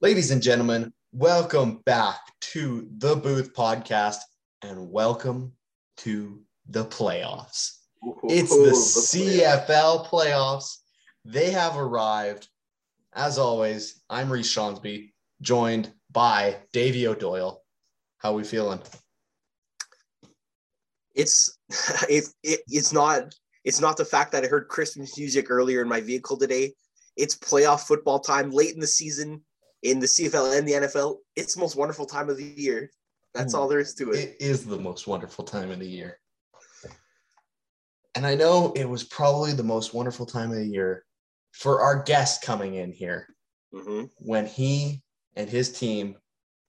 Ladies and gentlemen, welcome back to the Booth Podcast and welcome to the playoffs. It's the CFL playoffs. They have arrived. As always, I'm Reese Skjonsby, joined by Davey O'Doyle. How are we feeling? It's it, it it's not it's not the fact that I heard Christmas music earlier in my vehicle today. It's playoff football time late in the season in the CFL and the NFL. It's the most wonderful time of the year. That's all there is to it. It is the most wonderful time of the year. And I know it was probably the most wonderful time of the year for our guest coming in here hmm when he and his team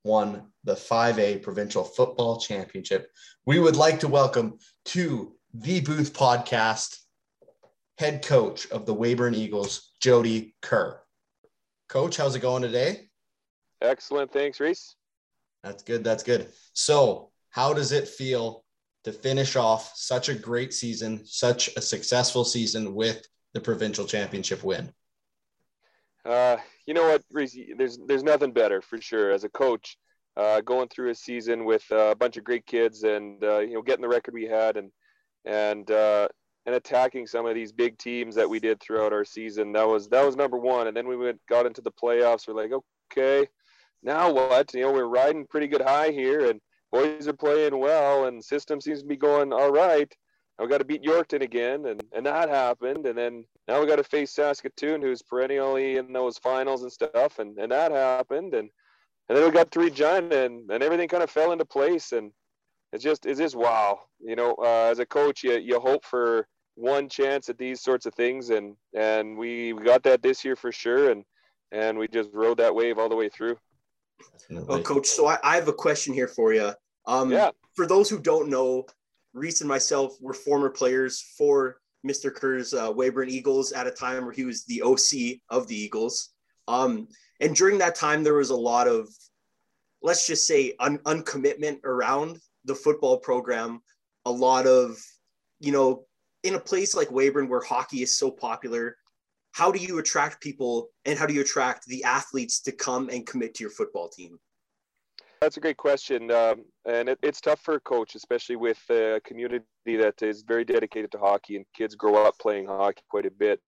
won the 5A Provincial Football Championship. We would like to welcome to the Booth Podcast head coach of the Weyburn Eagles, Jody Kerr. Coach, how's it going today? Excellent. Thanks, Reese. That's good. That's good. So, how does it feel to finish off such a great season, such a successful season with the provincial championship win? Uh, you know what, Reese? There's there's nothing better for sure as a coach, uh, going through a season with uh, a bunch of great kids and uh, you know getting the record we had and and uh, and attacking some of these big teams that we did throughout our season. That was that was number one. And then we went got into the playoffs. We're like, okay, now what? You know, we're riding pretty good high here, and boys are playing well, and system seems to be going all right. And we got to beat Yorkton again, and and that happened. And then now we got to face Saskatoon, who's perennially in those finals and stuff, and and that happened. And and then we got to Regina, and and everything kind of fell into place. And it's just it's just wow. You know, uh, as a coach, you you hope for one chance at these sorts of things, and and we, we got that this year for sure, and and we just rode that wave all the way through. Oh, coach. So I, I have a question here for you. Um, Yeah. For those who don't know, Reese and myself were former players for Mr. Kerr's uh, Weyburn Eagles at a time where he was the OC of the Eagles. Um, and during that time, there was a lot of, let's just say, un- uncommitment around the football program. A lot of, you know, in a place like Weyburn where hockey is so popular, how do you attract people and how do you attract the athletes to come and commit to your football team? That's a great question, um, and it, it's tough for a coach, especially with a community that is very dedicated to hockey and kids grow up playing hockey quite a bit.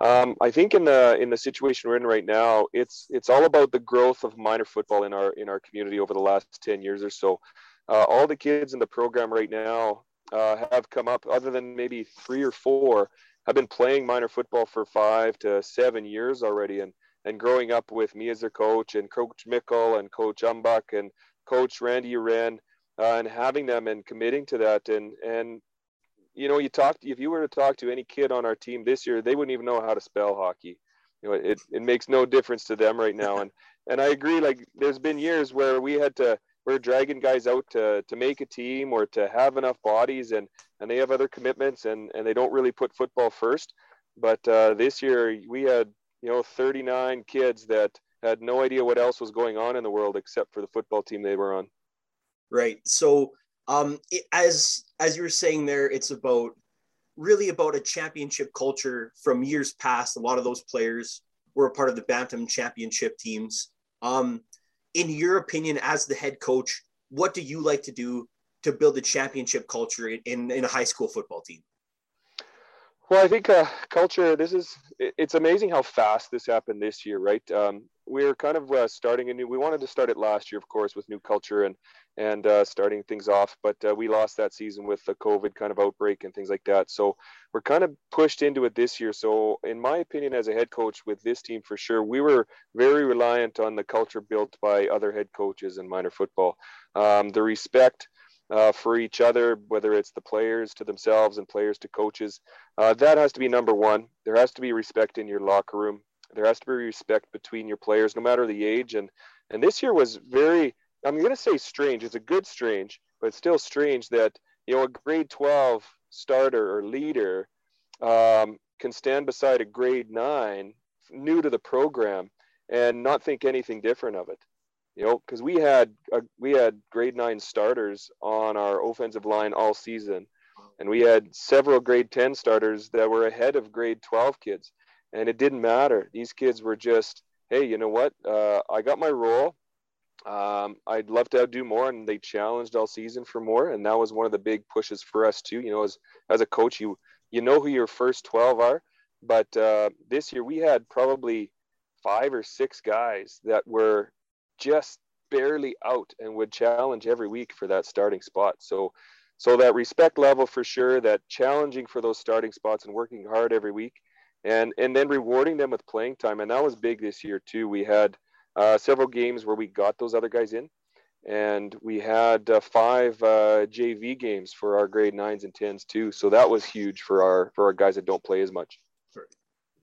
Um, I think in the in the situation we're in right now, it's it's all about the growth of minor football in our in our community over the last ten years or so. Uh, all the kids in the program right now uh, have come up, other than maybe three or four, have been playing minor football for five to seven years already, and and growing up with me as their coach and Coach Mickle and Coach Umbach and Coach Randy Uren, uh, and having them and committing to that. And and you know, you talk if you were to talk to any kid on our team this year, they wouldn't even know how to spell hockey. You know, it, it makes no difference to them right now. And and I agree. Like there's been years where we had to we're dragging guys out to to make a team or to have enough bodies, and and they have other commitments, and and they don't really put football first. But uh, this year we had you know 39 kids that had no idea what else was going on in the world except for the football team they were on. right so um as as you were saying there it's about really about a championship culture from years past a lot of those players were a part of the bantam championship teams um in your opinion as the head coach what do you like to do to build a championship culture in, in, a high school football team Well, I think uh, culture. This is it's amazing how fast this happened this year, right? Um, we're kind of uh, starting a new. We wanted to start it last year, of course, with new culture and and uh, starting things off, but uh, we lost that season with the COVID kind of outbreak and things like that. So we're kind of pushed into it this year. So, in my opinion, as a head coach with this team, for sure, we were very reliant on the culture built by other head coaches in minor football. Um, the respect uh, for each other, whether it's the players to themselves and players to coaches. Uh, that has to be number one. There has to be respect in your locker room. There has to be respect between your players, no matter the age. And and this year was very. I'm going to say strange. It's a good strange, but still strange that you know a grade 12 starter or leader um, can stand beside a grade nine new to the program and not think anything different of it you know, because we had uh, we had grade nine starters on our offensive line all season, and we had several grade ten starters that were ahead of grade twelve kids, and it didn't matter. These kids were just hey, you know what? Uh, I got my role. Um, I'd love to do more, and they challenged all season for more, and that was one of the big pushes for us too. You know, as as a coach, you you know who your first twelve are, but uh, this year we had probably five or six guys that were just barely out and would challenge every week for that starting spot. So, so that respect level for sure, that challenging for those starting spots and working hard every week, and and then rewarding them with playing time, and that was big this year too. We had uh, several games where we got those other guys in, and we had uh, five uh, JV games for our grade nines and tens too. So that was huge for our for our guys that don't play as much.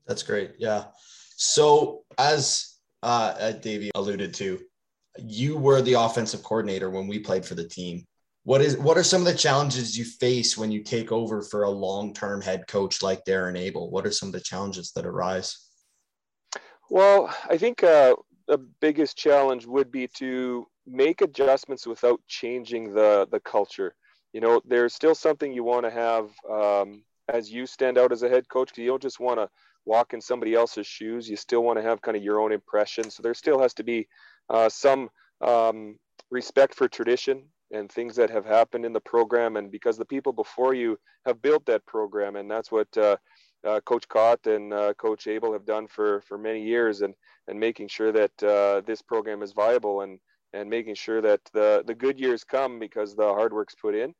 That's great. Yeah. So as uh, Davey alluded to, you were the offensive coordinator when we played for the team. What is what are some of the challenges you face when you take over for a long-term head coach like Darren Abel? What are some of the challenges that arise? Well, I think uh, the biggest challenge would be to make adjustments without changing the the culture. You know, there's still something you want to have um, as you stand out as a head coach. You don't just want to walk in somebody else's shoes. You still want to have kind of your own impression. So there still has to be uh, some um, respect for tradition and things that have happened in the program, and because the people before you have built that program, and that's what uh, uh, Coach Cott and uh, Coach Abel have done for for many years, and and making sure that uh, this program is viable and and making sure that the the good years come because the hard work's put in.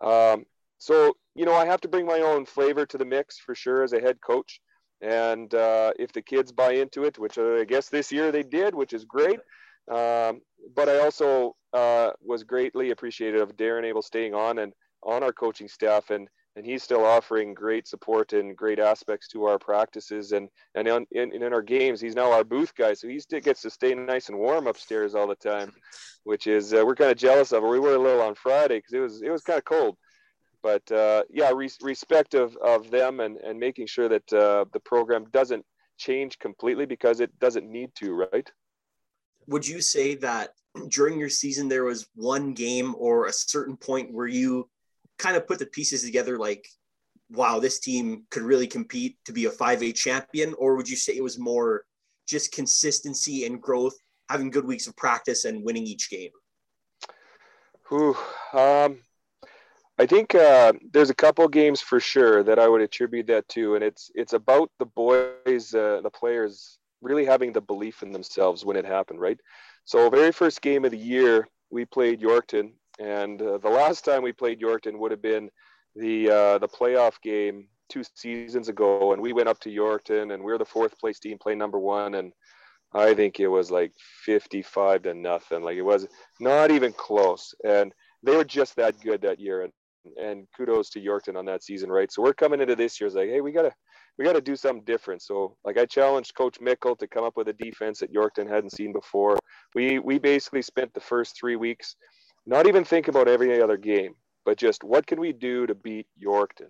Um, so you know, I have to bring my own flavor to the mix for sure as a head coach. And uh, if the kids buy into it, which I guess this year they did, which is great, um, but I also uh, was greatly appreciative of Darren Abel staying on and on our coaching staff, and and he's still offering great support and great aspects to our practices and and in, in, our games. He's now our booth guy, so he still gets to stay nice and warm upstairs all the time, which is uh, we're kind of jealous of. We were a little on Friday because it was it was kind of cold, but uh, yeah, re- respect of of them and and making sure that uh, the program doesn't change completely because it doesn't need to, right? Would you say that during your season there was one game or a certain point where you kind of put the pieces together like wow this team could really compete to be a 5a champion? Or would you say it was more just consistency and growth having good weeks of practice and winning each game? Ooh, um, I think uh, there's a couple games for sure that I would attribute that to, and it's it's about the boys, uh, the players really having the belief in themselves when it happened, right? So, very first game of the year, we played Yorkton, and uh, the last time we played Yorkton would have been the uh, the playoff game two seasons ago, and we went up to Yorkton, and we are the fourth place team, play number one, and I think it was like 55 to nothing. Like it was not even close, and they were just that good that year, and and kudos to Yorkton on that season, right? So we're coming into this year it's like, hey, we gotta we got to do something different. So, like, I challenged Coach Mickle to come up with a defense that Yorkton hadn't seen before. We we basically spent the first three weeks not even thinking about every other game, but just what can we do to beat Yorkton,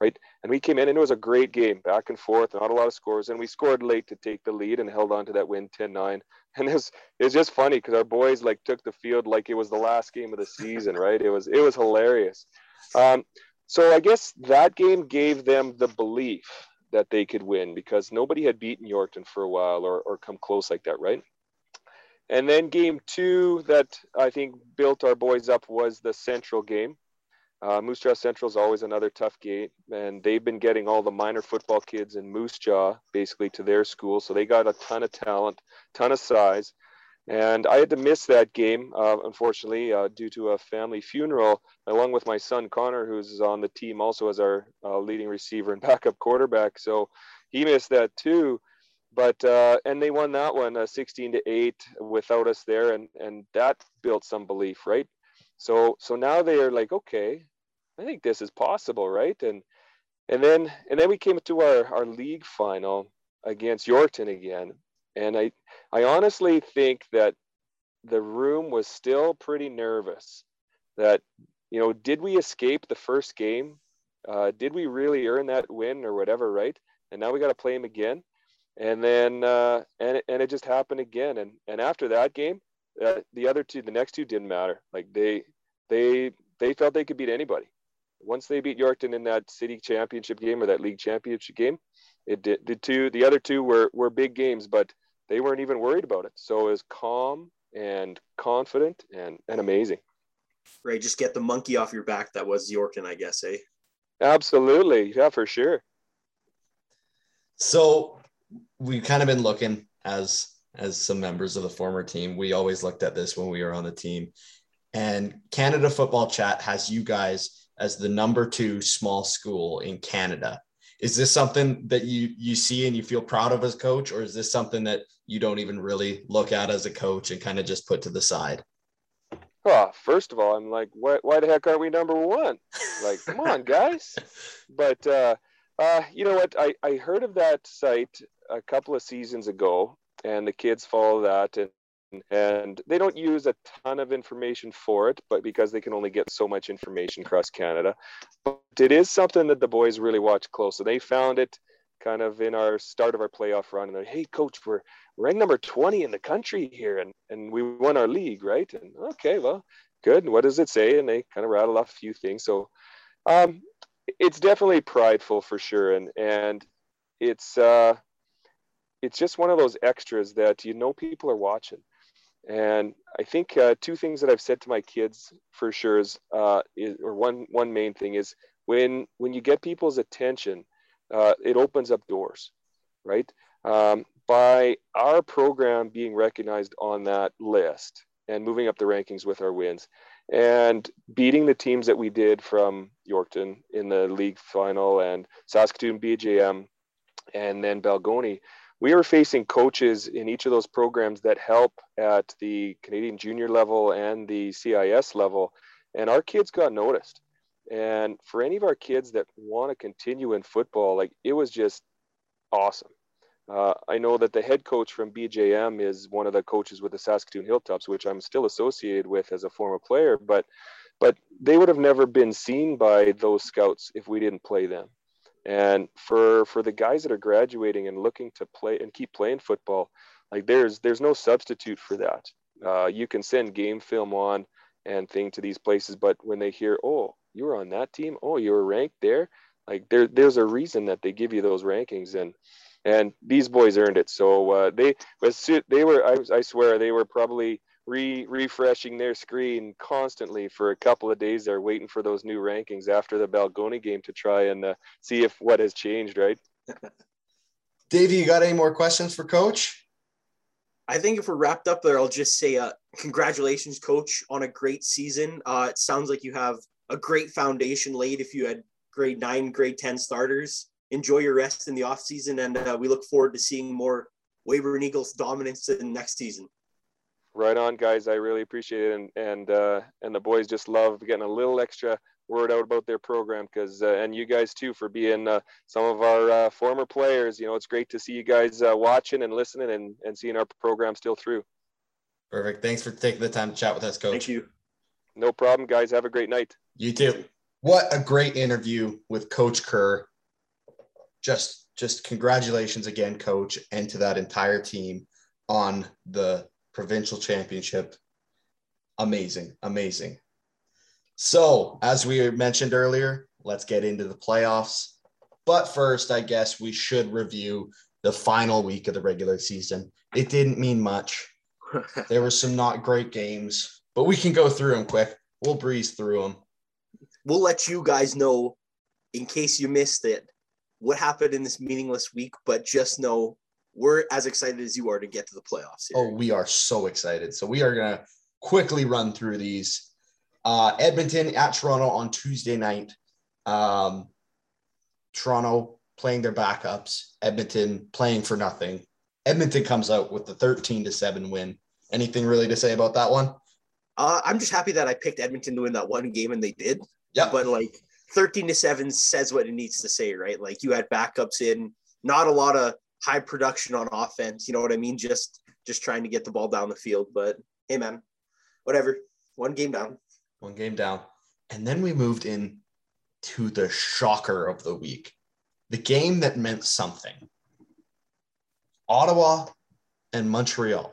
right? And we came in and it was a great game, back and forth, not a lot of scores, and we scored late to take the lead and held on to that win 10-9. And it's it's just funny because our boys like took the field like it was the last game of the season, right? It was it was hilarious. Um, so I guess that game gave them the belief that they could win because nobody had beaten Yorkton for a while or, or come close like that, right? And then game two that I think built our boys up was the Central game. Uh, Moose Jaw Central is always another tough game, and they've been getting all the minor football kids in Moose Jaw basically to their school. So they got a ton of talent, ton of size. And I had to miss that game, uh, unfortunately, uh, due to a family funeral, along with my son Connor, who's on the team also as our uh, leading receiver and backup quarterback. So he missed that too. But uh, and they won that one, uh, 16 to eight, without us there, and and that built some belief, right? So so now they are like, okay, I think this is possible, right? And and then and then we came to our our league final against Yorkton again, and I, I honestly think that the room was still pretty nervous. That, you know, did we escape the first game? Uh, did we really earn that win or whatever, right? And now we got to play him again. And then, uh, and, and it just happened again. And, and after that game, uh, the other two, the next two didn't matter. Like they, they, they felt they could beat anybody. Once they beat Yorkton in that city championship game or that league championship game, it did. The two, the other two were were big games, but they weren't even worried about it. So it was calm and confident and, and amazing. Right. Just get the monkey off your back. That was Yorkton, I guess, eh? Absolutely. Yeah, for sure. So we've kind of been looking as as some members of the former team. We always looked at this when we were on the team. And Canada Football Chat has you guys as the number two small school in Canada. Is this something that you you see and you feel proud of as coach, or is this something that you don't even really look at as a coach and kind of just put to the side? Oh, first of all, I'm like, why, why the heck aren't we number one? Like, come on, guys. But uh, uh, you know what? I, I heard of that site a couple of seasons ago, and the kids follow that, and and they don't use a ton of information for it, but because they can only get so much information across Canada. But it is something that the boys really watch close. So they found it kind of in our start of our playoff run, and they're, hey, coach, we're ranked number 20 in the country here, and and we won our league, right? And okay, well, good. And what does it say? And they kind of rattle off a few things. So um, it's definitely prideful for sure, and and it's uh, it's just one of those extras that you know people are watching and I think uh, two things that I've said to my kids for sure is, uh, is, or one one main thing is when when you get people's attention, uh, it opens up doors, right? Um, by our program being recognized on that list and moving up the rankings with our wins and beating the teams that we did from Yorkton in the league final and Saskatoon BJM and then Balgonie we are facing coaches in each of those programs that help at the Canadian junior level and the CIS level, and our kids got noticed. And for any of our kids that want to continue in football, like it was just awesome. Uh, I know that the head coach from BJM is one of the coaches with the Saskatoon Hilltops, which I'm still associated with as a former player, but but they would have never been seen by those scouts if we didn't play them. And for for the guys that are graduating and looking to play and keep playing football, like there's there's no substitute for that. Uh, you can send game film on and thing to these places, but when they hear, oh, you were on that team, oh, you were ranked there, like there there's a reason that they give you those rankings and and these boys earned it. So uh, they was they were I, I swear they were probably re refreshing their screen constantly for a couple of days there waiting for those new rankings after the Balgonie game to try and uh, see if what has changed right? Davey you got any more questions for coach? I think if we're wrapped up there i'll just say uh, congratulations coach on a great season. Uh, it sounds like you have a great foundation laid if you had grade 9 grade 10 starters. Enjoy your rest in the off season and uh, we look forward to seeing more Weyburn Eagles dominance in next season right on guys. I really appreciate it. And and uh, and the boys just love getting a little extra word out about their program because uh, and you guys too for being uh, some of our uh, former players. You know it's great to see you guys uh, watching and listening and and seeing our program still through. Perfect. Thanks for taking the time to chat with us coach. Thank you. No problem guys. Have a great night. You too. What a great interview with coach kerr. Just just congratulations again coach and to that entire team on the provincial championship. Amazing, amazing. So, as we mentioned earlier, let's get into the playoffs. But first, I guess we should review the final week of the regular season. It didn't mean much. there were some not great games, but we can go through them quick. We'll breeze through them. We'll let you guys know in case you missed it what happened in this meaningless week, but just know we're as excited as you are to get to the playoffs. Here. Oh, we are so excited. So we are going to quickly run through these. Uh, Edmonton at Toronto on Tuesday night. Um, Toronto playing their backups. Edmonton playing for nothing. Edmonton comes out with the 13 to 7 win. Anything really to say about that one? Uh, I'm just happy that I picked Edmonton to win that one game and they did. Yeah. But like 13 to 7 says what it needs to say, right? Like you had backups in, not a lot of high production on offense. You know what I mean? Just just trying to get the ball down the field. But hey, man, whatever. One game down. One game down, and then we moved in to the shocker of the week, the game that meant something. Ottawa and Montreal.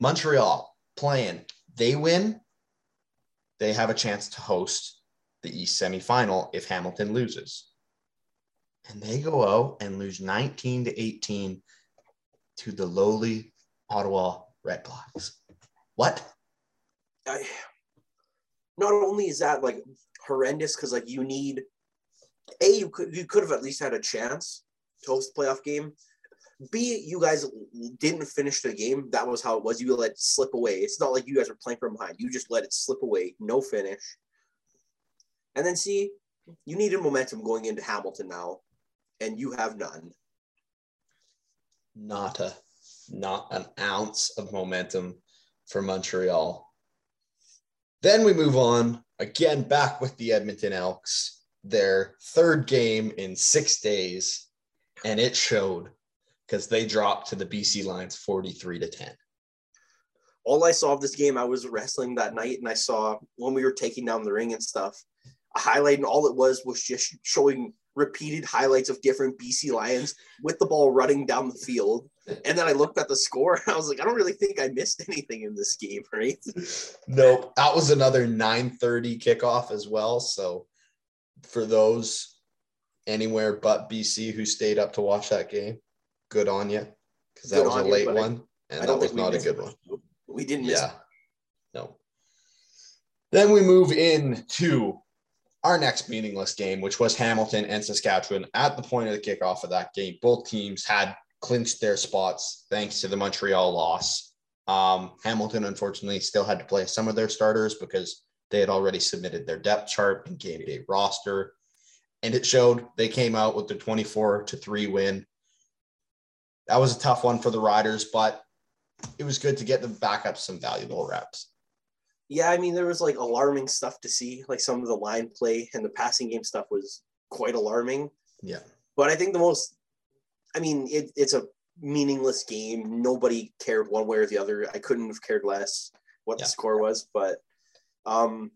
Montreal playing. They win. They have a chance to host the East semifinal if Hamilton loses and they go out and lose 19 to 18 to the lowly Ottawa Redblacks. What? I, not only is that like horrendous because like you need a you could you could have at least had a chance to host a playoff game. B you guys didn't finish the game. That was how it was. You let it slip away. It's not like you guys were playing from behind. You just let it slip away. No finish. And then C, you needed momentum going into Hamilton now, and you have none. Not a not an ounce of momentum for Montreal. Then we move on again back with the Edmonton Elks, their third game in six days, and it showed because they dropped to the BC Lions 43 to 10. All I saw of this game, I was wrestling that night, and I saw when we were taking down the ring and stuff, a highlight, and all it was was just showing repeated highlights of different BC Lions with the ball running down the field. And then I looked at the score and I was like, I don't really think I missed anything in this game, right? Nope. That was another 9:30 kickoff as well. So for those anywhere but BC who stayed up to watch that game, good on you. Because that Good was a on you, late one. And that was not a good one. We didn't miss Yeah. No. Then we move into our next meaningless game, which was Hamilton and Saskatchewan. At the point of the kickoff of that game, both teams had clinched their spots thanks to the Montreal loss. Um, Hamilton, unfortunately, still had to play some of their starters because they had already submitted their depth chart and game day roster. And it showed they came out with the 24 to 3 win. That was a tough one for the Riders, but it was good to get them back up some valuable reps. Yeah, I mean, there was like alarming stuff to see. Like some of the line play and the passing game stuff was quite alarming. Yeah. But I think the most, I mean, it, it's a meaningless game. Nobody cared one way or the other. I couldn't have cared less what Yeah. the score was. But um,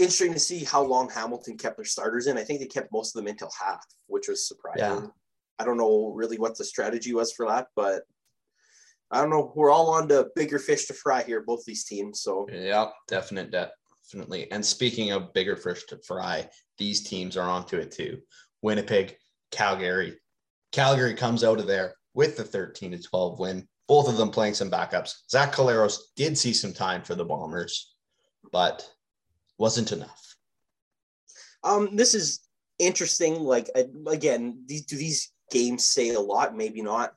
interesting to see how long Hamilton kept their starters in. I think they kept most of them until half, which was surprising. Yeah. I don't know really what the strategy was for that, but I don't know. We're all on to bigger fish to fry here, both these teams. So Yep, definite, definitely. And speaking of bigger fish to fry, these teams are onto it too. Winnipeg, Calgary. Calgary comes out of there with the 13 to 12 win. Both of them playing some backups. Zach Collaros did see some time for the Bombers, but wasn't enough. Um, this is interesting. Like again, these do these games say a lot? Maybe not.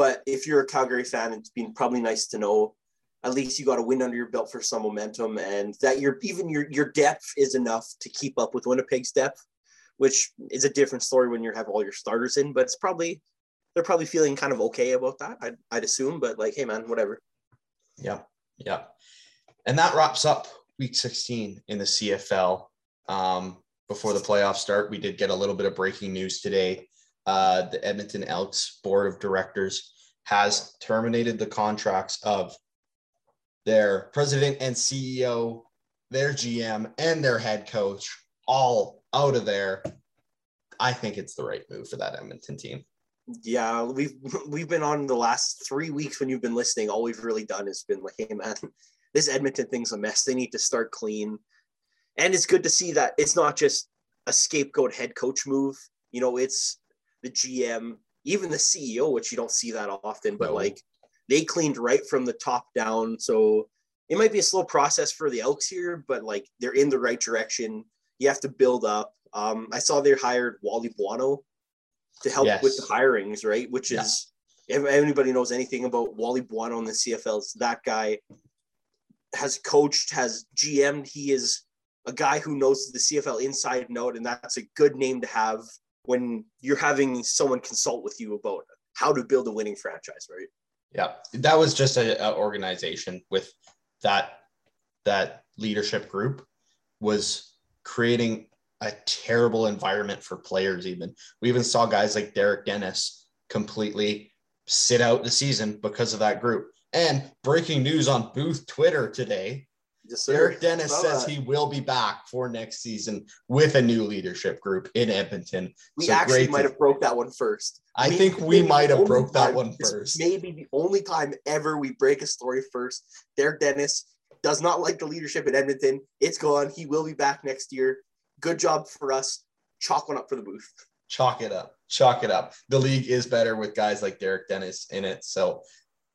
But if you're a Calgary fan, it's been probably nice to know at least you got a win under your belt for some momentum, and that your even your your depth is enough to keep up with Winnipeg's depth, which is a different story when you have all your starters in. But it's probably they're probably feeling kind of okay about that. I'd, I'd assume, but like, hey man, whatever. Yeah, yeah, And that wraps up week 16 in the CFL. Um, before the playoffs start, we did get a little bit of breaking news today. Uh, the Edmonton Elks board of directors has terminated the contracts of their president and CEO, their GM, and their head coach, all out of there. I think it's the right move for that Edmonton team. Yeah, we've we've been on the last three weeks when you've been listening. All we've really done has been like, hey man, this Edmonton thing's a mess. They need to start clean. And it's good to see that it's not just a scapegoat head coach move. You know, it's the GM, even the CEO, which you don't see that often, but No. like they cleaned right from the top down. So it might be a slow process for the Elks here, but like they're in the right direction. You have to build up. Um, I saw they hired Wally Buono to help with the Yes. hirings, right? Which Yeah. is if anybody knows anything about Wally Buono in the CFL, it's that guy has coached, has GM'd. He is a guy who knows the CFL inside and out, and that's a good name to have when you're having someone consult with you about how to build a winning franchise, right? Yeah, that was just a, a organization with that that leadership group was creating a terrible environment for players. Even we even saw guys like Derek Dennis completely sit out the season because of that group. And breaking news on Booth Twitter today: Yes. Derek Dennis Saw says he will be back for next season with a new leadership group in Edmonton. we so actually might have broke that one first. I think we might have broke that one this. Maybe the only time ever we break a story first. Derek Dennis does not like the leadership in Edmonton. It's gone. He will be back next year. Good job for us. Chalk one up for the booth. Chalk it up. chalk it up. The league is better with guys like Derek Dennis in it. So,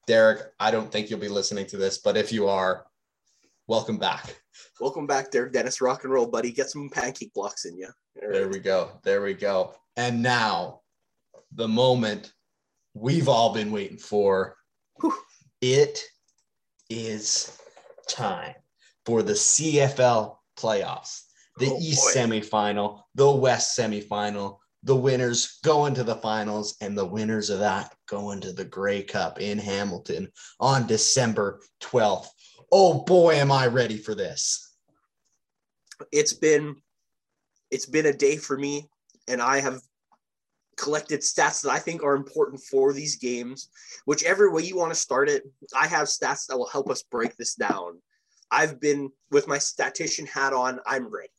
Derek, I don't think you'll be listening to this, but if you are, welcome back. Welcome back, there, Dennis. Rock and roll, buddy. Get some pancake blocks in you. There we go. There we go. And now, the moment we've all been waiting for. Whew. It is time for the CFL playoffs, the oh, East boy. semifinal, the West semifinal. The winners go into the finals, and the winners of that go into the Grey Cup in Hamilton on December 12th. Oh boy, am I ready for this. It's been it's been a day for me, and I have collected stats that I think are important for these games. Whichever way you want to start it, I have stats that will help us break this down. I've been with my statistician hat on, I'm ready.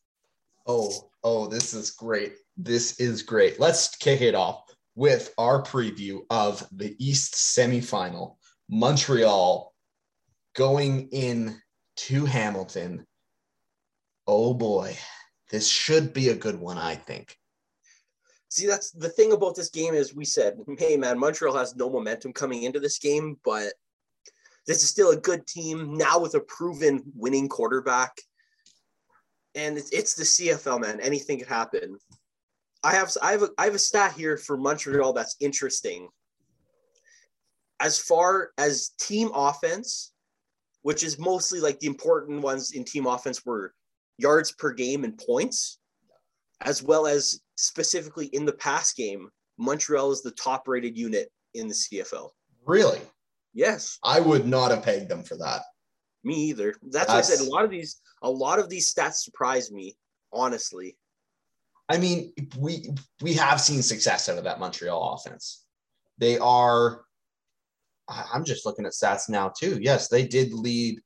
Oh, oh, this is great. This is great. Let's kick it off with our preview of the East semifinal. Montreal going in to Hamilton. Oh boy, this should be a good one, I think. See, that's the thing about this game is we said, hey man, Montreal has no momentum coming into this game, but this is still a good team now with a proven winning quarterback. And it's, it's the CFL, man. Anything could happen. I have I have a, I have a stat here for Montreal that's interesting. As far as team offense, which is mostly like the important ones in team offense were yards per game and points, as well as specifically in the pass game, Montreal is the top rated unit in the CFL. Really? Yes. I would not have pegged them for that. Me either. That's, That's why I said a lot of these a lot of these stats surprise me, honestly. I mean, we we have seen success out of that Montreal offense. They are I'm just looking at stats now too. Yes, they did lead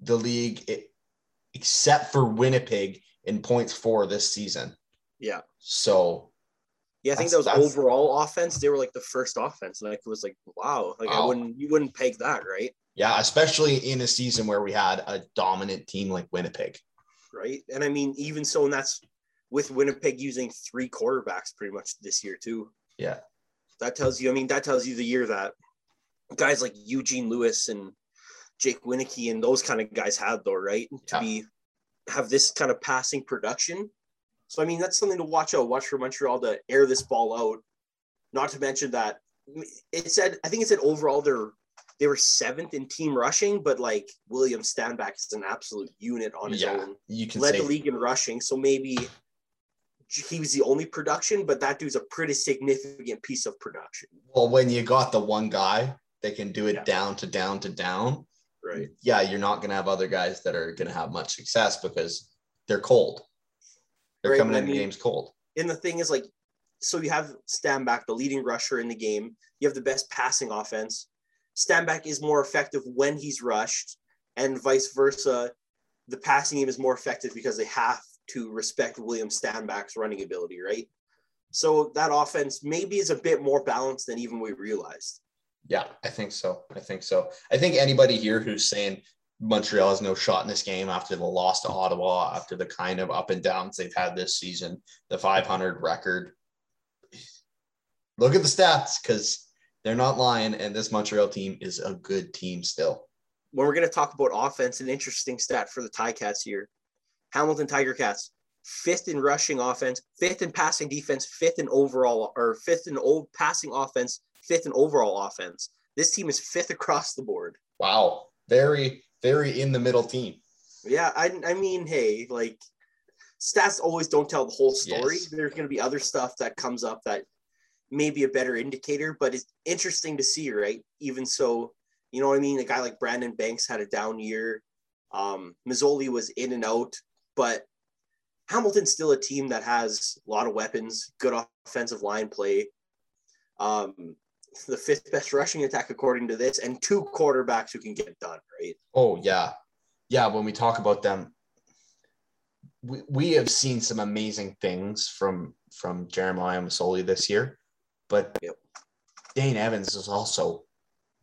the league except for Winnipeg in points for this season. Yeah. So yeah, I think that was overall offense. They were like the first offense. Like it was like, wow. Like wow. I wouldn't you wouldn't peg that, right? Yeah, especially in a season where we had a dominant team like Winnipeg. Right. And I mean, even so, and that's with Winnipeg using three quarterbacks pretty much this year too. Yeah. That tells you, I mean, that tells you the year that guys like Eugene Lewis and Jake Wieneke and those kind of guys had though, right? To be have this kind of passing production so I mean, that's something to watch out. Watch for Montreal to air this ball out. Not to mention that it said, I think it said overall they're they were seventh in team rushing, but like William Stanback is an absolute unit on his yeah, own. You can led the league in rushing, so maybe he was the only production, but that dude's a pretty significant piece of production. Well, when you got the one guy that can do it yeah. down to down to down, right? Yeah, you're not going to have other guys that are going to have much success because they're cold. They're right? coming into I mean, games cold. And the thing is, like, so you have Stanback, the leading rusher in the game. You have the best passing offense. Stanback is more effective when he's rushed, and vice versa. The passing game is more effective because they have to respect William Stanback's running ability, right? So that offense maybe is a bit more balanced than even we realized. Yeah, I think so. I think so. I think anybody here who's saying Montreal has no shot in this game after the loss to Ottawa, after the kind of up and downs they've had this season, the 500 record. Look at the stats because they're not lying, and this Montreal team is a good team still. When we're going to talk about offense, an interesting stat for the Ti-Cats here Hamilton Tiger Cats, fifth in rushing offense, fifth in passing defense, fifth in overall, or fifth in old passing offense, fifth in overall offense. This team is fifth across the board. Wow. Very, very in the middle team. Yeah, I, I mean, hey, like stats always don't tell the whole story. Yes. There's going to be other stuff that comes up that may be a better indicator, but it's interesting to see, right? Even so, you know what I mean? A guy like Brandon Banks had a down year. Um, Masoli was in and out, but Hamilton's still a team that has a lot of weapons, good offensive line play. Um, the fifth best rushing attack according to this, and two quarterbacks who can get done, right? Oh yeah, yeah. When we talk about them, we, we have seen some amazing things from from Jeremiah Masoli this year, but yep. Dane Evans is also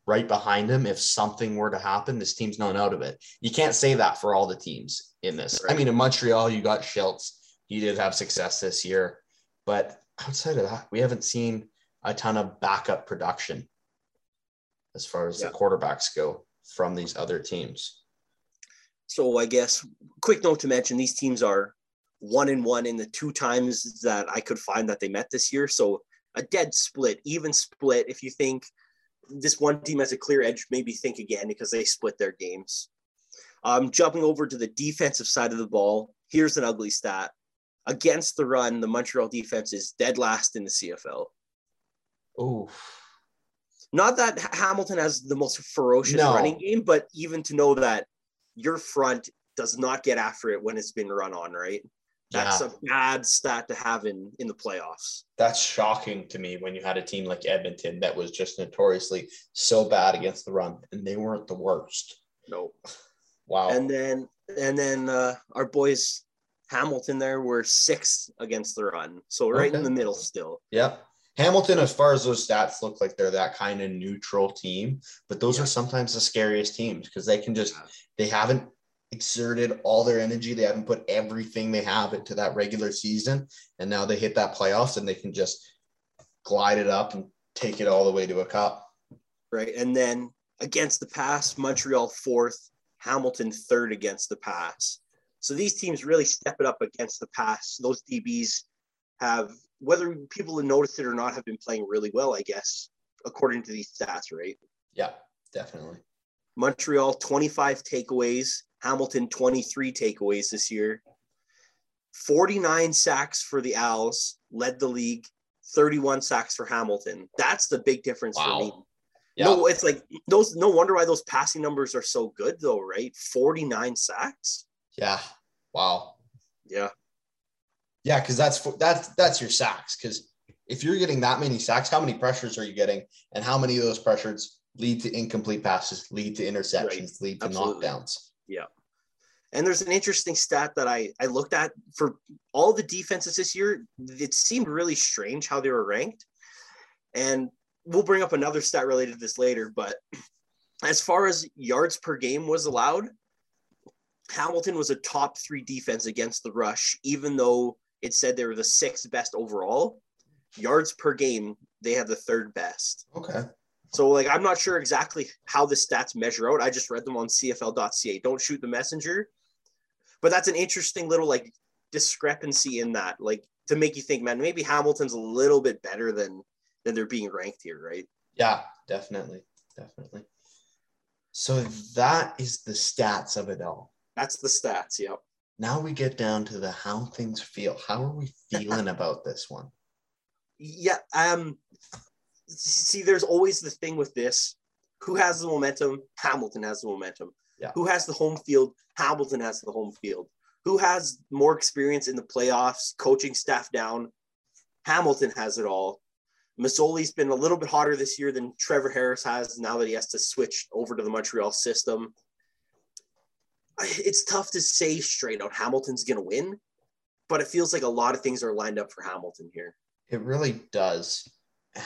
right behind him. If something were to happen, this team's not out of it. You can't say that for all the teams in this. Right. I mean, in Montreal, you got Shiltz. He did have success this year, but outside of that, we haven't seen a ton of backup production as far as yeah. the quarterbacks go from these other teams. So I guess quick note to mention these teams are one and one in the two times that I could find that they met this year. So a dead split, even split. If you think this one team has a clear edge, maybe think again because they split their games. Um, jumping over to the defensive side of the ball, here's an ugly stat. Against the run, the Montreal defense is dead last in the CFL. Oh. Not that Hamilton has the most ferocious no. running game, but even to know that your front does not get after it when it's been run on, right? That's yeah. a bad stat to have in in the playoffs. That's shocking to me when you had a team like Edmonton that was just notoriously so bad against the run, and they weren't the worst. No. Wow. And then and then uh, our boys Hamilton there were sixth against the run, so right okay. in the middle still. Yep. Hamilton, as far as those stats look like they're that kind of neutral team, but those yeah. are sometimes the scariest teams because they can just they haven't exerted all their energy. They haven't put everything they have into that regular season. And now they hit that playoffs and they can just glide it up and take it all the way to a cup. Right. And then against the pass, Montreal fourth, Hamilton third against the pass. So these teams really step it up against the pass. Those DBs have, whether people have noticed it or not, have been playing really well, I guess, according to these stats, right? Yeah, definitely. Montreal, 25 takeaways, Hamilton 23 takeaways this year. 49 sacks for the Owls, led the league. 31 sacks for Hamilton. That's the big difference wow. for me. Yeah. No, it's like those. No wonder why those passing numbers are so good, though, right? 49 sacks. Yeah. Wow. Yeah. Yeah, because that's that's that's your sacks. Because if you're getting that many sacks, how many pressures are you getting, and how many of those pressures lead to incomplete passes, lead to interceptions, right. lead to Absolutely. knockdowns? Yeah. And there's an interesting stat that I, I looked at for all the defenses this year. It seemed really strange how they were ranked. And we'll bring up another stat related to this later. But as far as yards per game was allowed, Hamilton was a top three defense against the rush, even though it said they were the sixth best overall. Yards per game, they have the third best. Okay. So like I'm not sure exactly how the stats measure out. I just read them on CFL.ca. Don't shoot the messenger. But that's an interesting little like discrepancy in that, like to make you think, man, maybe Hamilton's a little bit better than than they're being ranked here, right? Yeah, definitely. Definitely. So that is the stats of it all. That's the stats, yep. Now we get down to the how things feel. How are we feeling about this one? Yeah, um see, there's always the thing with this. Who has the momentum? Hamilton has the momentum. Yeah. Who has the home field? Hamilton has the home field. Who has more experience in the playoffs, coaching staff down? Hamilton has it all. Masoli's been a little bit hotter this year than Trevor Harris has now that he has to switch over to the Montreal system. It's tough to say straight out Hamilton's going to win, but it feels like a lot of things are lined up for Hamilton here. It really does.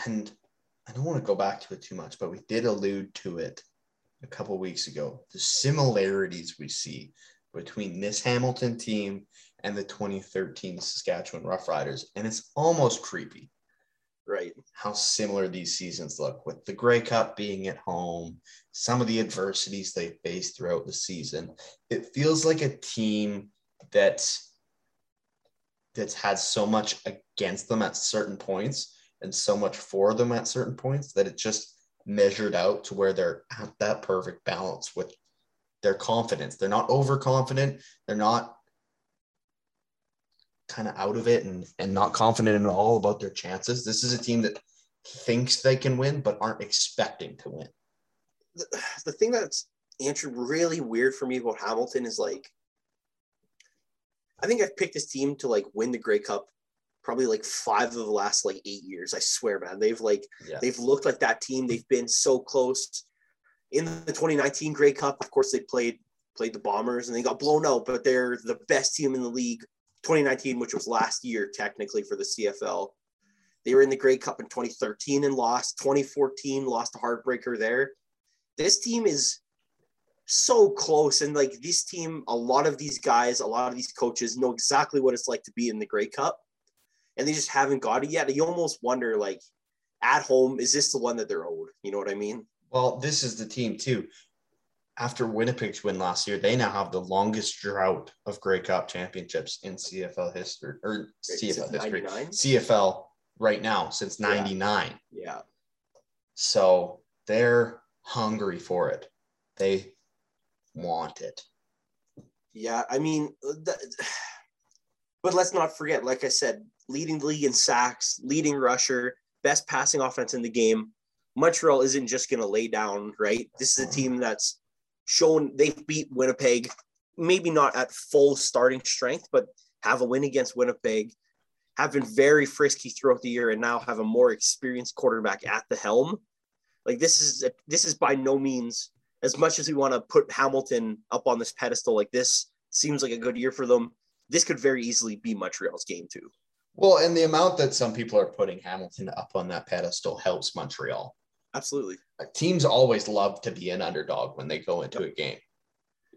And I don't want to go back to it too much, but we did allude to it a couple weeks ago. The similarities we see between this Hamilton team and the 2013 Saskatchewan Roughriders, and it's almost creepy. Right. How similar these seasons look with the Grey Cup being at home, some of the adversities they faced throughout the season. It feels like a team that's that's had so much against them at certain points and so much for them at certain points that it just measured out to where they're at that perfect balance with their confidence. They're not overconfident. They're not kind of out of it and, and not confident at all about their chances. This is a team that thinks they can win, but aren't expecting to win. The, the thing that's Andrew really weird for me about Hamilton is like, I think I've picked this team to like win the Grey Cup probably like five of the last like eight years. I swear, man. They've like yeah. they've looked like that team. They've been so close. In the 2019 Grey Cup, of course, they played played the Bombers and they got blown out, but they're the best team in the league. 2019, which was last year technically for the CFL. They were in the Grey Cup in 2013 and lost. 2014 lost a heartbreaker there. This team is so close. And like this team, a lot of these guys, a lot of these coaches know exactly what it's like to be in the Grey Cup and they just haven't got it yet. You almost wonder, like, at home, is this the one that they're owed? You know what I mean? Well, this is the team too. After Winnipeg's win last year, they now have the longest drought of Grey Cup championships in CFL history or CFL history. 99? CFL right now since 99. Yeah. yeah. So they're hungry for it. They want it. Yeah, I mean, but let's not forget, like I said, leading the league in sacks, leading rusher, best passing offense in the game. Montreal isn't just going to lay down, right? This is a mm-hmm. team that's shown they've beat Winnipeg, maybe not at full starting strength, but have a win against Winnipeg, have been very frisky throughout the year, and now have a more experienced quarterback at the helm. Like this is this is by no means as much as we want to put Hamilton up on this pedestal. Like this seems like a good year for them. This could very easily be Montreal's game too. Well, and the amount that some people are putting Hamilton up on that pedestal helps Montreal. Absolutely. Uh, teams always love to be an underdog when they go into a game.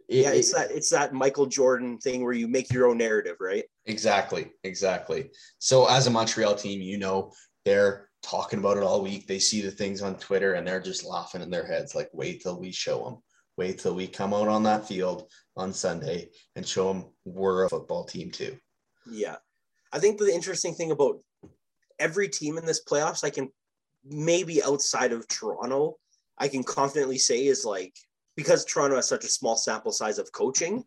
It, yeah, it's it, that it's that Michael Jordan thing where you make your own narrative, right? Exactly, exactly. So as a Montreal team, you know they're talking about it all week. They see the things on Twitter and they're just laughing in their heads, like, wait till we show them. Wait till we come out on that field on Sunday and show them we're a football team too. Yeah. I think the interesting thing about every team in this playoffs, I can maybe outside of Toronto, I can confidently say is like because Toronto has such a small sample size of coaching,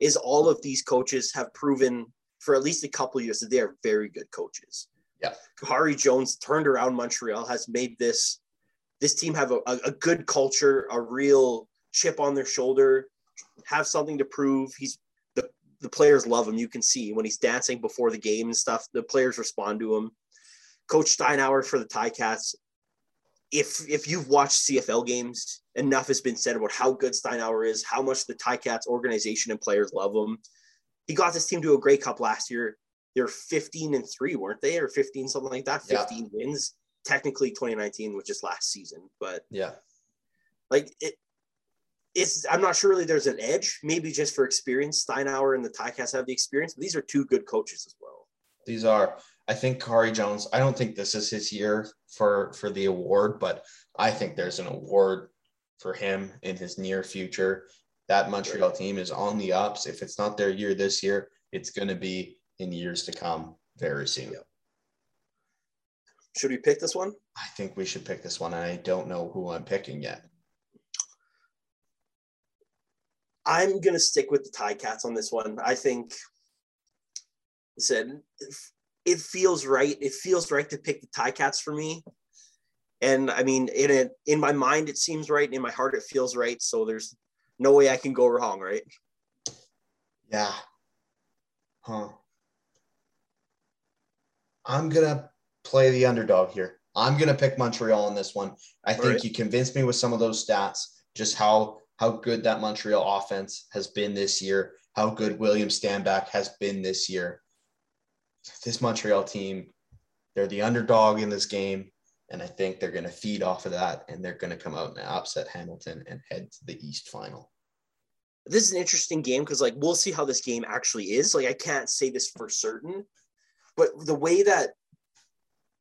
is all of these coaches have proven for at least a couple years that they are very good coaches. Yeah. Khari Jones turned around Montreal, has made this this team have a, a, good culture, a real chip on their shoulder, have something to prove. He's the the players love him. You can see when he's dancing before the game and stuff. The players respond to him. Coach Steinauer for the Ticats. If if you've watched CFL games, enough has been said about how good Steinauer is, how much the Ticats organization and players love him. He got this team to a Grey Cup last year. They're 15 and three, weren't they, or 15 something like that? 15 yeah. wins. Technically, 2019 was just last season, but yeah, like it. It's, I'm not sure really there's an edge, maybe just for experience. Steinauer and the Ticats have the experience, but these are two good coaches as well. These are. I think Khari Jones. I don't think this is his year for for the award, but I think there's an award for him in his near future. That Montreal team is on the ups. If it's not their year this year, it's going to be in years to come very soon. Should we pick this one? I think we should pick this one. I don't know who I'm picking yet. I'm gonna stick with the Ticats on this one. I think said it feels right. It feels right to pick the Ticats for me. And I mean, in it in my mind, it seems right. In my heart, it feels right. So there's no way I can go wrong, right? Yeah. Huh. I'm gonna play the underdog here. I'm gonna pick Montreal in this one. I think right. you convinced me with some of those stats, just how how good that Montreal offense has been this year, how good William Stanback has been this year this Montreal team, they're the underdog in this game. And I think they're going to feed off of that and they're going to come out and upset Hamilton and head to the East final. This is an interesting game because, like, we'll see how this game actually is. Like, I can't say this for certain, but the way that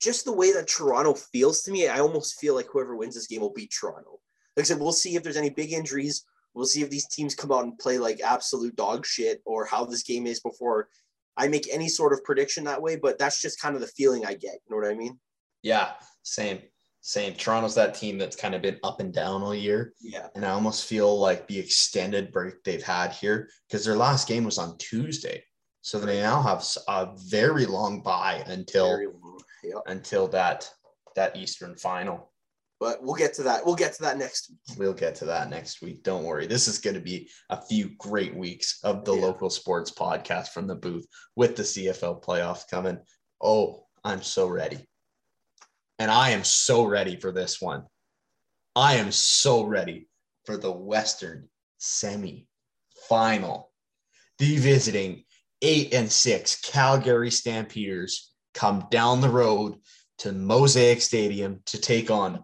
just the way that Toronto feels to me, I almost feel like whoever wins this game will beat Toronto. Like I said, we'll see if there's any big injuries. We'll see if these teams come out and play like absolute dog shit or how this game is before I make any sort of prediction that way, but that's just kind of the feeling I get. You know what I mean? Yeah, same. Same. Toronto's that team that's kind of been up and down all year. Yeah. And I almost feel like the extended break they've had here, because their last game was on Tuesday. So they now have a very long bye until long. Yep. until that that Eastern final. But we'll get to that. We'll get to that next week. We'll get to that next week. Don't worry. This is going to be a few great weeks of the yeah. local sports podcast from the booth with the CFL playoffs coming. Oh, I'm so ready. And I am so ready for this one. I am so ready for the Western semi final. The visiting eight and six Calgary Stampeders come down the road to Mosaic Stadium to take on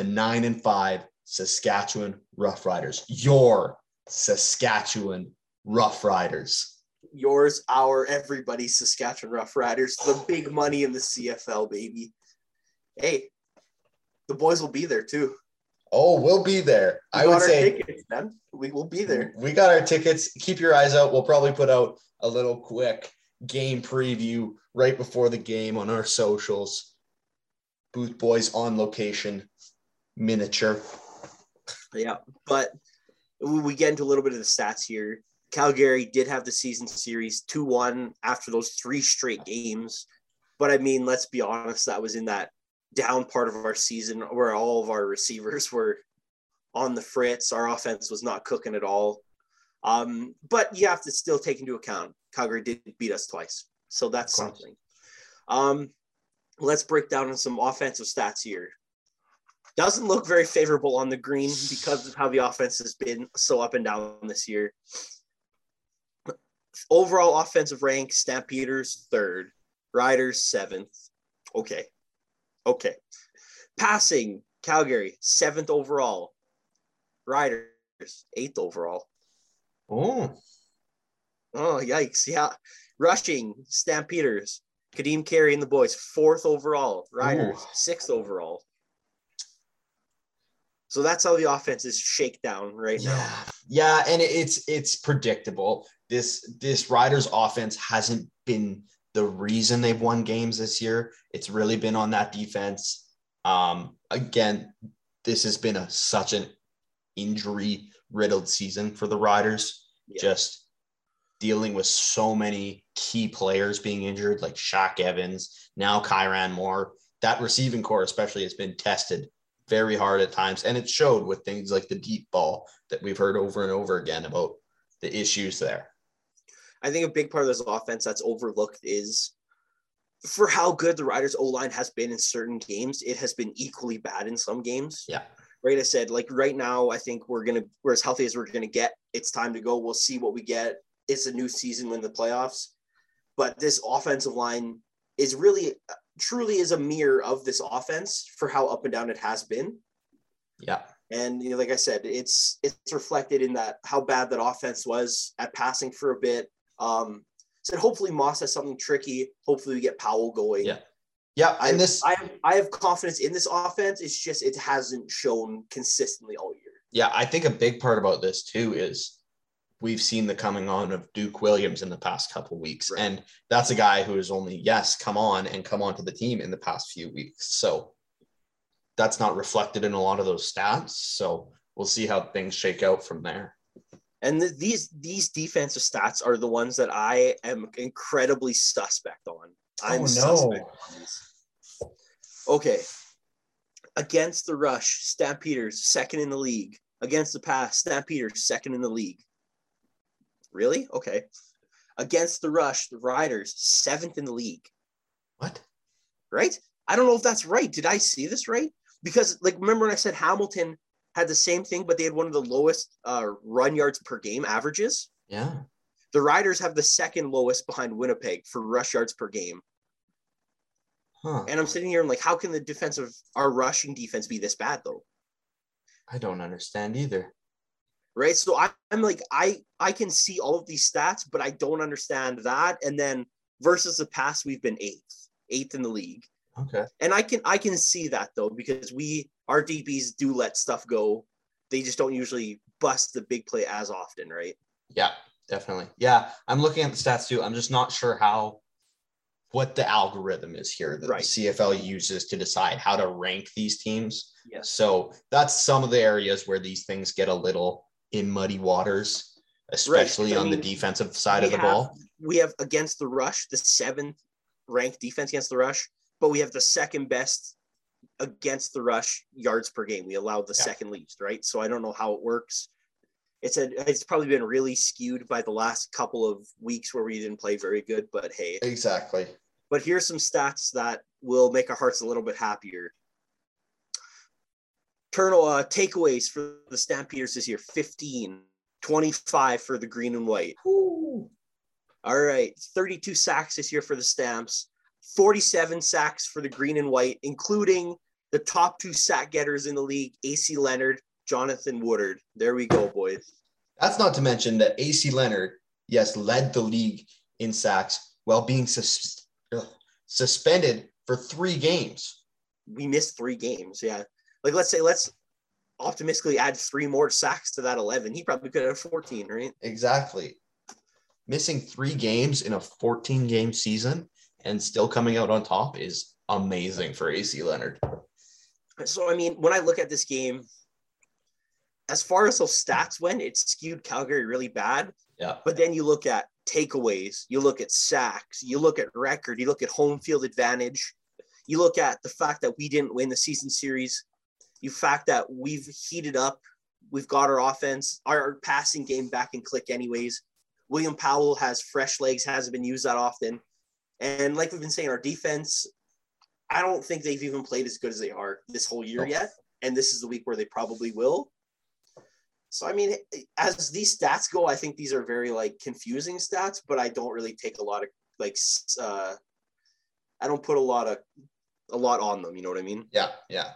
the nine and five Saskatchewan Roughriders, your Saskatchewan Roughriders. yours, our, everybody's Saskatchewan Roughriders, the big money in the CFL, baby. Hey, the boys will be there too. Oh, we'll be there. We I would say tickets, man. We will be there. we got our tickets. Keep your eyes out. We'll probably put out a little quick game preview right before the game on our socials. Booth Boys on location, miniature. Yeah, but we get into a little bit of the stats here. Calgary did have the season series 2 1 after those three straight games. But I mean, let's be honest, that was in that down part of our season where all of our receivers were on the fritz. Our offense was not cooking at all. Um, but you have to still take into account Calgary did beat us twice. So that's something. Um, let's break down some offensive stats here. Doesn't look very favorable on the green because of how the offense has been so up and down this year. Overall offensive rank, Stampeders third, Riders seventh. Okay. Okay. Passing, Calgary seventh overall, Riders eighth overall. Oh, Oh, yikes. Yeah. Rushing, Stampeders, Kadeem Carey and the boys, fourth overall, Riders, Ooh. sixth overall. So that's how the offense is shakedown right now. yeah, yeah, and it's it's predictable. This this Riders offense hasn't been the reason they've won games this year. It's really been on that defense. Um, again, this has been a such an injury riddled season for the Riders. Yeah. Just dealing with so many key players being injured, like Shaq Evans, now Kyran Moore. That receiving corps, especially, has been tested very hard at times. And it showed with things like the deep ball that we've heard over and over again about the issues there. I think a big part of this offense that's overlooked is for how good the Riders O line has been in certain games, it has been equally bad in some games. Yeah. Right. I said, like right now, I think we're gonna we're as healthy as we're gonna get. It's time to go. We'll see what we get. It's a new season when the playoffs. But this offensive line is really truly is a mirror of this offense for how up and down it has been. Yeah. And you know, like I said, it's it's reflected in that how bad that offense was at passing for a bit. Um, said hopefully Maas has something tricky. Hopefully we get Powell going. Yeah. Yeah. I, And this, I have I have confidence in this offense. It's just it hasn't shown consistently all year. yeah, I think a big part about this too is we've seen the coming on of Duke Williams in the past couple weeks. Right. And that's a guy who has only, yes, come on and come onto the team in the past few weeks. So that's not reflected in a lot of those stats. So we'll see how things shake out from there. And th- these these defensive stats are the ones that I am incredibly suspect on. Oh, I'm Oh, no. suspect on these. Okay. Against the rush, Stampeders second in the league. Against the pass, Stampeders second in the league. Really? Okay. Against the rush, the Riders seventh in the league. What? Right? I don't know if that's right. Did I see this right? Because like remember when I said Hamilton had the same thing, but they had one of the lowest uh, run yards per game averages. Yeah. The Riders have the second lowest behind Winnipeg for rush yards per game. Huh. And I'm sitting here and like, how can the defense of our rushing defense be this bad though? I don't understand either. Right. So I, I'm like, I I can see all of these stats, but I don't understand that. And then versus the past, we've been eighth, eighth in the league. Okay. And I can I can see that though, because we our DBs do let stuff go. They just don't usually bust the big play as often, right? Yeah, definitely. Yeah, I'm looking at the stats too. I'm just not sure how what the algorithm is here that Right. the CFL uses to decide how to rank these teams. Yes. So that's some of the areas where these things get a little in muddy waters, especially I on the mean, defensive side of the have- ball. we have against the rush the seventh ranked defense against the rush, but we have the second best against the rush yards per game. We allow the Yeah. second least, right? So I don't know how it works. It's a it's probably been really skewed by the last couple of weeks where we didn't play very good, but hey. Exactly. But here's some stats that will make our hearts a little bit happier. Turtle uh, takeaways for the Stampeders this year 15, 25 for the green and white. All right, 32 sacks this year for the Stamps, 47 sacks for the green and white, including the top two sack getters in the league, AC Leonard, Jonathan Woodard. There we go, boys. That's not to mention that AC Leonard yes, led the league in sacks while being sus- ugh, suspended for three games. We missed three games. Yeah. Like let's say let's optimistically add three more sacks to that 11. He probably could have 14, right? Exactly. Missing three games in a 14 game season and still coming out on top is amazing for AC Leonard. So I mean, when I look at this game, as far as those stats went, it skewed Calgary really bad. Yeah. But then you look at takeaways, you look at sacks, you look at record, you look at home field advantage, you look at the fact that we didn't win the season series, you fact that we've heated up, we've got our offense, our passing game back in click anyways. William Powell has fresh legs, hasn't been used that often. And like we've been saying, our defense, I don't think they've even played as good as they are this whole year yet. And this is the week where they probably will. So I mean, as these stats go, I think these are very like confusing stats, but I don't really take a lot of like uh I don't put a lot of a lot on them, you know what I mean? Yeah, yeah.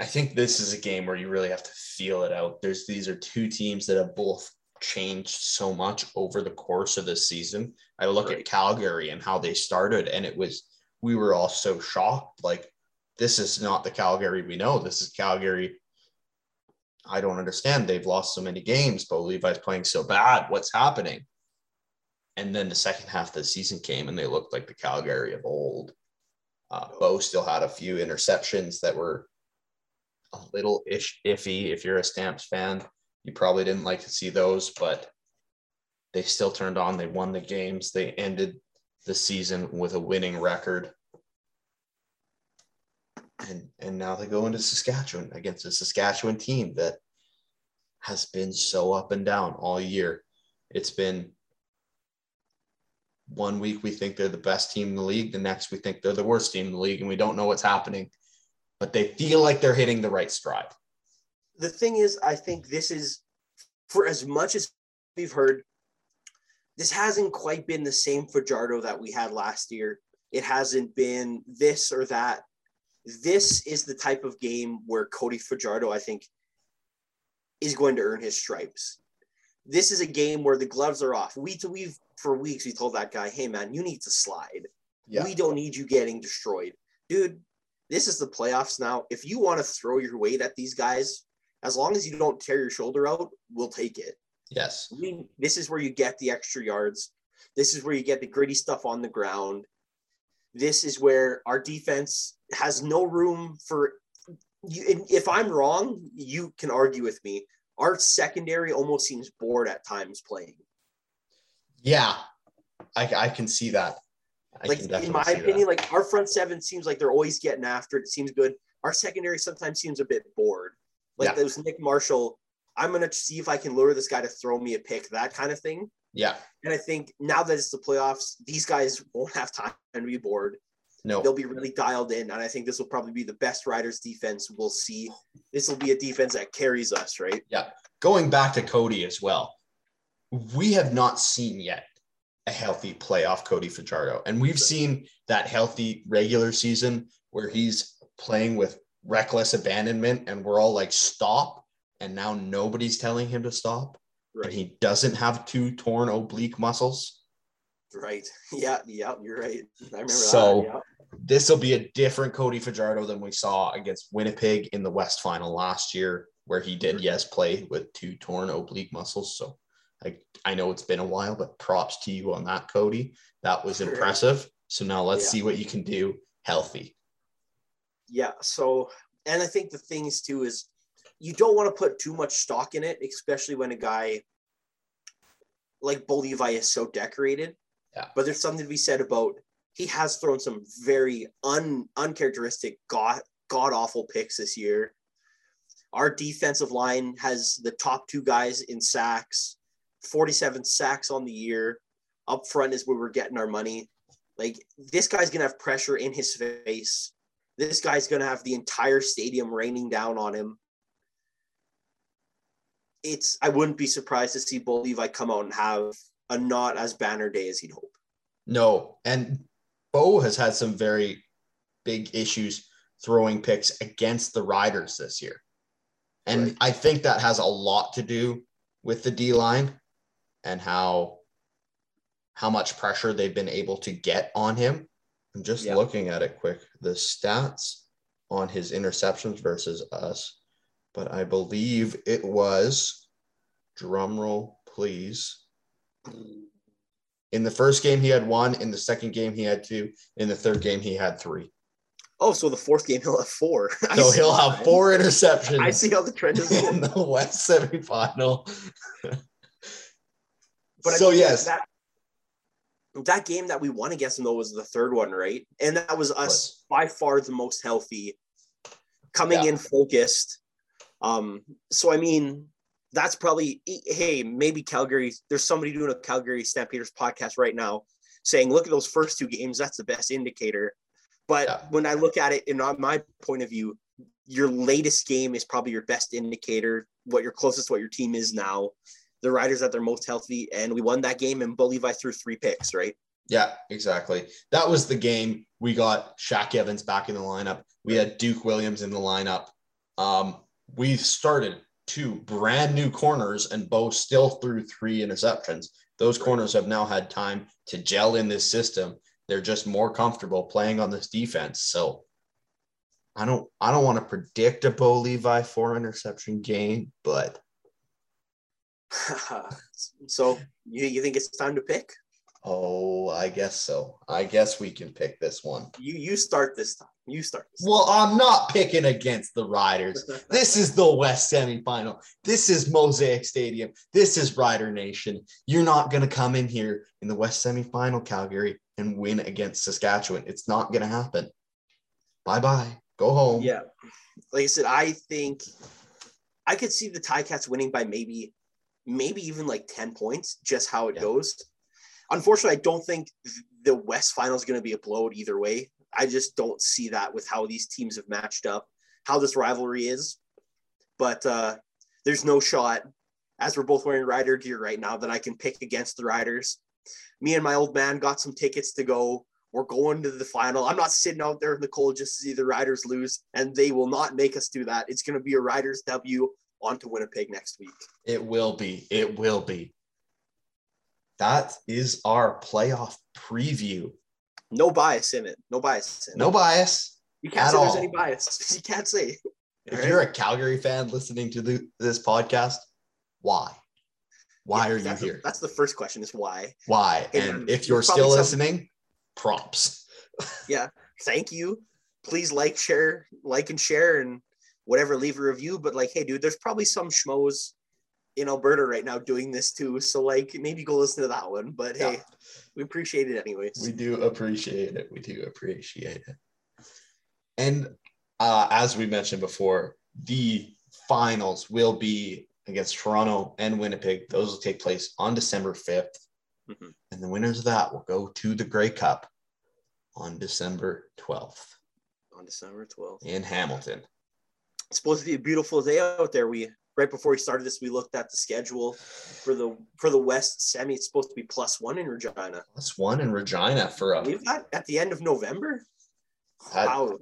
I think this is a game where you really have to feel it out. There's these are two teams that have both changed so much over the course of this season. I look Right. at Calgary and how they started, and it was we were all so shocked. Like, this is not the Calgary we know. This is Calgary. I don't understand. They've lost so many games, but Levi's playing so bad. What's happening? And then the second half of the season came, and they looked like the Calgary of old. Uh, Bo still had a few interceptions that were a little ish iffy. If you're a Stamps fan, you probably didn't like to see those, but they still turned on. They won the games. They ended the season with a winning record. And and now they go into Saskatchewan against a Saskatchewan team that has been so up and down all year. It's been one week we think they're the best team in the league, the next we think they're the worst team in the league, and we don't know what's happening. But they feel like they're hitting the right stride. The thing is, I think this is for as much as we've heard, this hasn't quite been the same Fajardo that we had last year. It hasn't been this or that. This is the type of game where Cody Fajardo, I think, is going to earn his stripes. This is a game where the gloves are off. We we've for weeks we told that guy, "Hey man, you need to slide. Yeah. We don't need you getting destroyed, dude." This is the playoffs now. If you want to throw your weight at these guys, as long as you don't tear your shoulder out, we'll take it. Yes. We, this is where you get the extra yards. This is where you get the gritty stuff on the ground. This is where our defense has no room for you. If I'm wrong, you can argue with me. Our secondary almost seems bored at times playing. Yeah. I, I can see that. I like in my see that. opinion, like our front seven seems like they're always getting after it. It seems good. Our secondary sometimes seems a bit bored. Like Yeah. those Nick Marshall, I'm gonna see if I can lure this guy to throw me a pick, that kind of thing. Yeah. And I think now that it's the playoffs, these guys won't have time to be bored. No. They'll be really dialed in, and I think this will probably be the best Riders defense we'll see. This will be a defense that carries us, right? Yeah. Going back to Cody as well, we have not seen yet a healthy playoff Cody Fajardo. And we've seen that healthy regular season where he's playing with reckless abandonment and we're all like, stop. And now nobody's telling him to stop. Right. And he doesn't have two torn oblique muscles. right. Yeah. Yeah. You're right. I remember So- Yeah. This will be a different Cody Fajardo than we saw against Winnipeg in the West final last year, where he did, yes, play with two torn oblique muscles. So I, I know it's been a while, but props to you on that, Cody. That was Right. impressive. So now let's Yeah. see what you can do healthy. Yeah. So, and I think the things too is you don't want to put too much stock in it, especially when a guy like Bo is so decorated. Yeah. But there's something to be said about he has thrown some very un uncharacteristic god god awful picks this year. Our defensive line has the top two guys in sacks, 47 sacks on the year. Up front is where we're getting our money. Like this guy's gonna have pressure in his face this guy's going to have the entire stadium raining down on him. It's I wouldn't be surprised to see Bo Levi come out and have a not as banner day as he'd hope. No. And Bo has had some very big issues throwing picks against the Riders this year. And Right. I think that has a lot to do with the D line and how how much pressure they've been able to get on him. I'm just Yeah. looking at it quick. The stats on his interceptions versus us, but I believe it was drum roll, please. In the first game, he had one. In the second game, he had two. In the third game, he had three. Oh, so the fourth game he'll have four. So he'll have four interceptions. I see how the trend is in the West semifinal. But I so mean, yes, that that game that we won against them though was the third one, right? And that was us by far the most healthy, coming Yeah. in focused. Um, so I mean, that's probably hey, maybe Calgary. There's somebody doing a Calgary Stampeders podcast right now saying, look at those first two games. That's the best indicator. But Yeah. when I look at it in on my point of view, your latest game is probably your best indicator. What your closest to what your team is now. The Riders at their most healthy, and we won that game. And Bo Levi threw three picks, right? yeah, exactly. That was the game. We got Shaq Evans back in the lineup. We had Duke Williams in the lineup. Um, we started two brand new corners, and Bo still threw three interceptions. Those corners have now had time to gel in this system. They're just more comfortable playing on this defense. So I don't I don't want to predict a Bo Levi four interception game, but so you, you think it's time to pick? Oh, I guess so. I guess we can pick this one. You you start this time. You start. This Well, I'm not picking against the Riders. This is the West semifinal. This is Mosaic Stadium. This is Rider Nation. You're not going to come in here in the West semifinal, Calgary, and win against Saskatchewan. It's not going to happen. Bye bye. Go home. yeah. Like I said, I think I could see the Ticats winning by maybe, maybe even like ten points. Just how it Yeah. goes. Unfortunately, I don't think the West final is going to be a blowout either way. I just don't see that with how these teams have matched up, how this rivalry is. But uh, there's no shot, as we're both wearing Rider gear right now, that I can pick against the Riders. Me and my old man got some tickets to go. We're going to the final. I'm not sitting out there in the cold just to see the Riders lose, and they will not make us do that. It's going to be a Riders W on to Winnipeg next week. It will be. It will be. That is our playoff preview. No bias in it. No bias in it. No bias. You can't say there's any bias. You can't say. If Alright? you're a Calgary fan listening to the, this podcast, why? Why Yeah, are you the- here? that's the first question is why. Why? And And if you're probably still some- listening, props. Yeah. Thank you. Please like, share, like and share and whatever, leave a review. But like, hey, dude, there's probably some schmoes in Alberta right now doing this too. So like maybe go listen to that one. But hey, we appreciate it anyways. We do appreciate it. We do appreciate it. And uh, as we mentioned before, the finals will be against Toronto and Winnipeg. Those will take place on December 5th. Mhm. And the winners of that will go to the Grey Cup on December 12th On December 12th. in Hamilton. It's supposed to be a beautiful day out there. We right before we started this, we looked at the schedule for the for the West semi. It's supposed to be plus one in Regina. Plus one in Regina for a We've got at the end of November. That- Wow.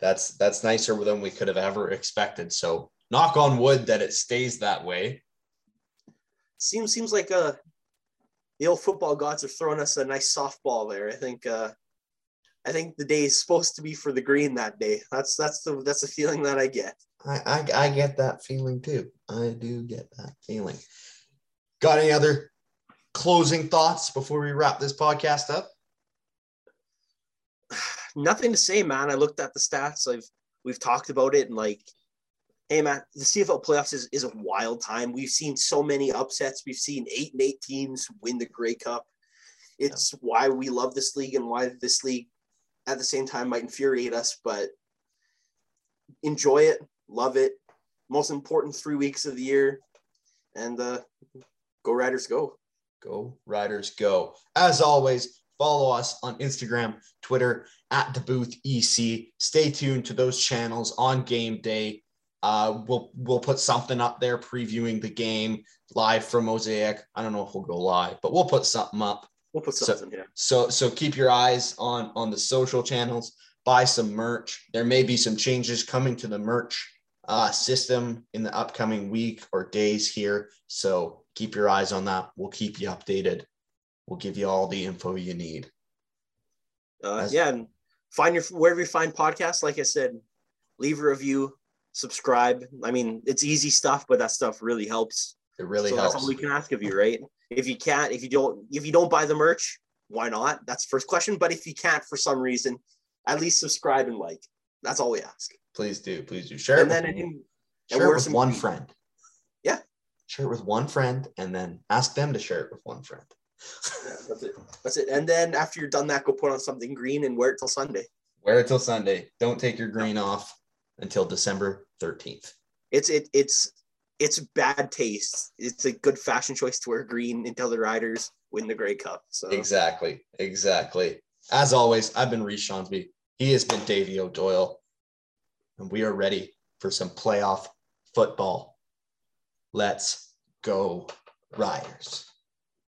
that's that's nicer than we could have ever expected. So knock on wood that it stays that way. seems seems like uh the old football gods are throwing us a nice softball there. I think uh I think the day is supposed to be for the green that day. That's that's the that's the feeling that I get. I, I I get that feeling too. I do get that feeling. Got any other closing thoughts before we wrap this podcast up? Nothing to say, man. I looked at the stats. I've we've talked about it and like hey man, the CFL playoffs is, is a wild time. We've seen so many upsets. We've seen eight and eight teams win the Grey Cup. It's why we love this league and why this league at the same time might infuriate us, but enjoy it, love it. Most important three weeks of the year. And uh go Riders go. Go Riders go. As always, follow us on Instagram, Twitter at the booth EC. Stay tuned to those channels on game day. Uh, we'll we'll put something up there previewing the game live from Mosaic. I don't know if we'll go live, but we'll put something up. We'll put So- something here. So so keep your eyes on on the social channels. Buy some merch. There may be some changes coming to the merch uh, system in the upcoming week or days here. So keep your eyes on that. We'll keep you updated. We'll give you all the info you need. Uh, As- yeah, and find your wherever you find podcasts. Like I said, leave a review, subscribe. I mean, it's easy stuff, but that stuff really helps. It really so helps. that's all we can ask of you, right? If you can't, if you don't, if you don't buy the merch, why not? That's the first question. But if you can't for some reason, at least subscribe and like. That's all we ask. Please do. Please do. Share it And with, then I think share it with one green. friend. Yeah. Share it with one friend and then ask them to share it with one friend. Yeah, that's it. That's it. And then after you're done that, go put on something green and wear it till Sunday. Wear it till Sunday. Don't take your green off until December 13th. It's it it's it's bad taste. It's a good fashion choice to wear green until the Riders win the Grey Cup. So Exactly. Exactly. As always, I've been Rich Skjonsby. He has been Davey O'Doyle. And we are ready for some playoff football. Let's go, Riders.